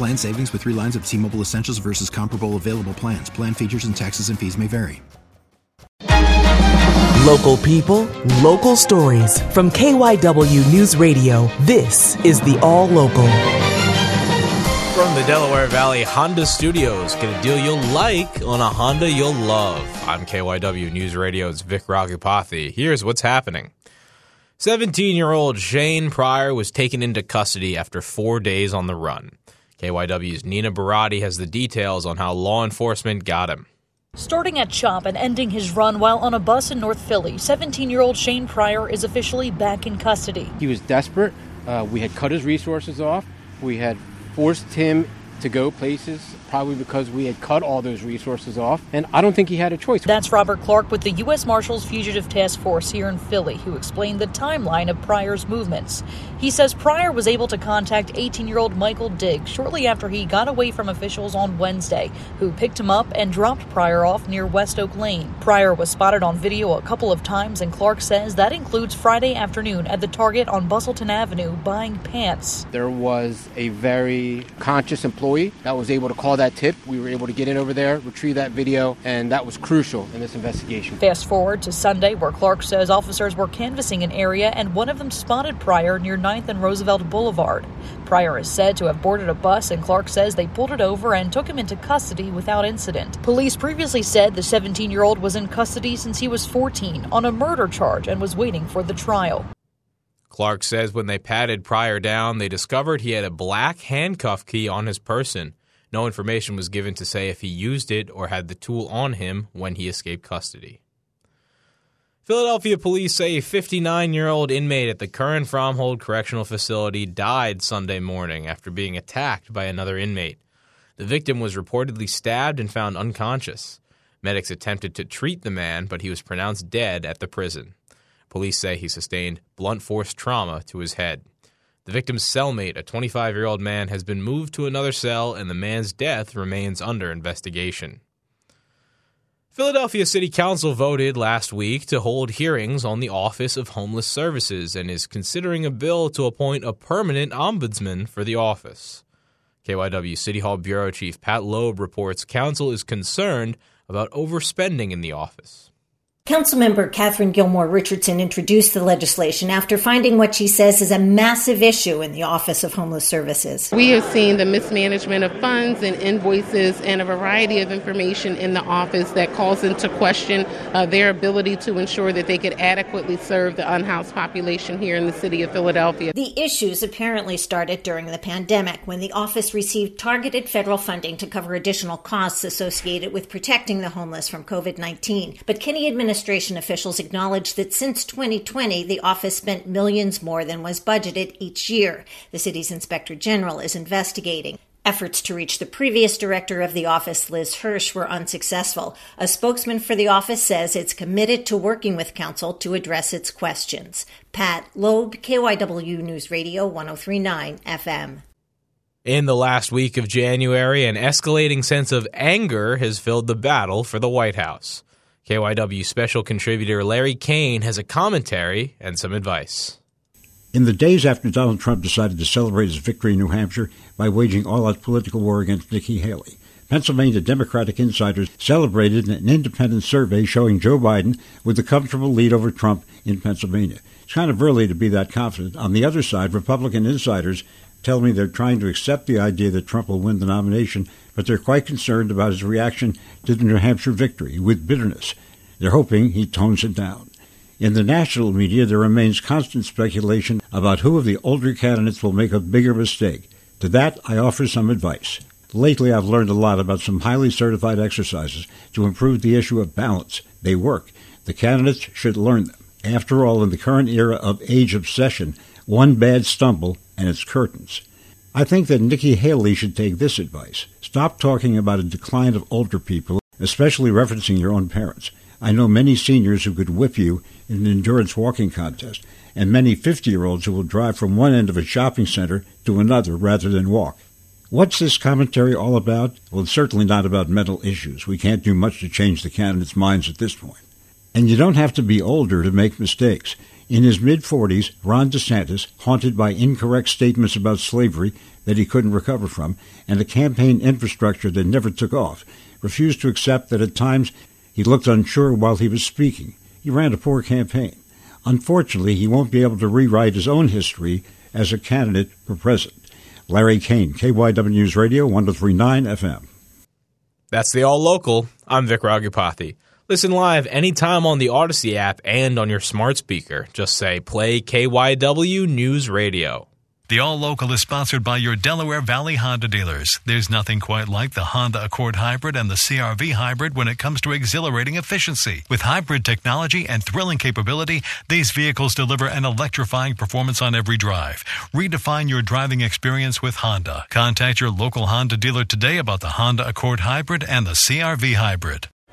Plan savings with three lines of T Mobile Essentials versus comparable available plans. Plan features and taxes and fees may vary. Local people, local stories. From KYW News Radio, this is the All Local. From the Delaware Valley Honda Studios, get a deal you'll like on a Honda you'll love. I'm KYW News Radio's Vic Raghupathi. Here's what's happening. 17 year old Shane Pryor was taken into custody after four days on the run. KYW's Nina Barati has the details on how law enforcement got him. Starting at CHOP and ending his run while on a bus in North Philly, 17 year old Shane Pryor is officially back in custody. He was desperate. Uh, we had cut his resources off. We had forced him to go places probably because we had cut all those resources off, and I don't think he had a choice. That's Robert Clark with the U.S. Marshals Fugitive Task Force here in Philly, who explained the timeline of Pryor's movements. He says Pryor was able to contact 18 year old Michael Digg shortly after he got away from officials on Wednesday, who picked him up and dropped Pryor off near West Oak Lane. Pryor was spotted on video a couple of times, and Clark says that includes Friday afternoon at the Target on Bustleton Avenue buying pants. There was a very conscious employee that was able to call that tip. We were able to get in over there, retrieve that video, and that was crucial in this investigation. Fast forward to Sunday, where Clark says officers were canvassing an area and one of them spotted Pryor near 9th and Roosevelt Boulevard. Pryor is said to have boarded a bus, and Clark says they pulled it over and took him into custody without incident. Police previously said the 17 year old was in custody since he was 14 on a murder charge and was waiting for the trial. Clark says when they patted Pryor down, they discovered he had a black handcuff key on his person. No information was given to say if he used it or had the tool on him when he escaped custody. Philadelphia police say a 59 year old inmate at the Curran Fromhold Correctional Facility died Sunday morning after being attacked by another inmate. The victim was reportedly stabbed and found unconscious. Medics attempted to treat the man, but he was pronounced dead at the prison. Police say he sustained blunt force trauma to his head. The victim's cellmate, a 25 year old man, has been moved to another cell, and the man's death remains under investigation. Philadelphia City Council voted last week to hold hearings on the Office of Homeless Services and is considering a bill to appoint a permanent ombudsman for the office. KYW City Hall Bureau Chief Pat Loeb reports Council is concerned about overspending in the office. Councilmember Katherine Gilmore Richardson introduced the legislation after finding what she says is a massive issue in the Office of Homeless Services. We have seen the mismanagement of funds and invoices and a variety of information in the office that calls into question uh, their ability to ensure that they could adequately serve the unhoused population here in the city of Philadelphia. The issues apparently started during the pandemic when the office received targeted federal funding to cover additional costs associated with protecting the homeless from COVID 19. But Kenney administration administration officials acknowledged that since 2020, the office spent millions more than was budgeted each year. The city's inspector general is investigating. Efforts to reach the previous director of the office, Liz Hersh, were unsuccessful. A spokesman for the office says it's committed to working with council to address its questions. Pat Loeb, KYW News Radio 1039 FM. In the last week of January, an escalating sense of anger has filled the battle for the White House. KYW special contributor Larry Kane has a commentary and some advice. In the days after Donald Trump decided to celebrate his victory in New Hampshire by waging all out political war against Nikki Haley, Pennsylvania Democratic insiders celebrated an independent survey showing Joe Biden with a comfortable lead over Trump in Pennsylvania. It's kind of early to be that confident. On the other side, Republican insiders tell me they're trying to accept the idea that Trump will win the nomination, but they're quite concerned about his reaction to the New Hampshire victory with bitterness. They're hoping he tones it down. In the national media, there remains constant speculation about who of the older candidates will make a bigger mistake. To that, I offer some advice. Lately, I've learned a lot about some highly certified exercises to improve the issue of balance. They work. The candidates should learn them. After all, in the current era of age obsession, one bad stumble and it's curtains. I think that Nikki Haley should take this advice. Stop talking about a decline of older people, especially referencing your own parents. I know many seniors who could whip you in an endurance walking contest, and many 50 year olds who will drive from one end of a shopping center to another rather than walk. What's this commentary all about? Well, it's certainly not about mental issues. We can't do much to change the candidates' minds at this point. And you don't have to be older to make mistakes. In his mid 40s, Ron DeSantis, haunted by incorrect statements about slavery that he couldn't recover from, and a campaign infrastructure that never took off, refused to accept that at times he looked unsure while he was speaking. He ran a poor campaign. Unfortunately, he won't be able to rewrite his own history as a candidate for president. Larry Kane, KYW News Radio, 1039 FM. That's the All Local. I'm Vic Raghupathi. Listen live anytime on the Audacy app and on your smart speaker. Just say play KYW News Radio. The All Local is sponsored by your Delaware Valley Honda dealers. There's nothing quite like the Honda Accord Hybrid and the CRV Hybrid when it comes to exhilarating efficiency. With hybrid technology and thrilling capability, these vehicles deliver an electrifying performance on every drive. Redefine your driving experience with Honda. Contact your local Honda dealer today about the Honda Accord Hybrid and the CRV Hybrid.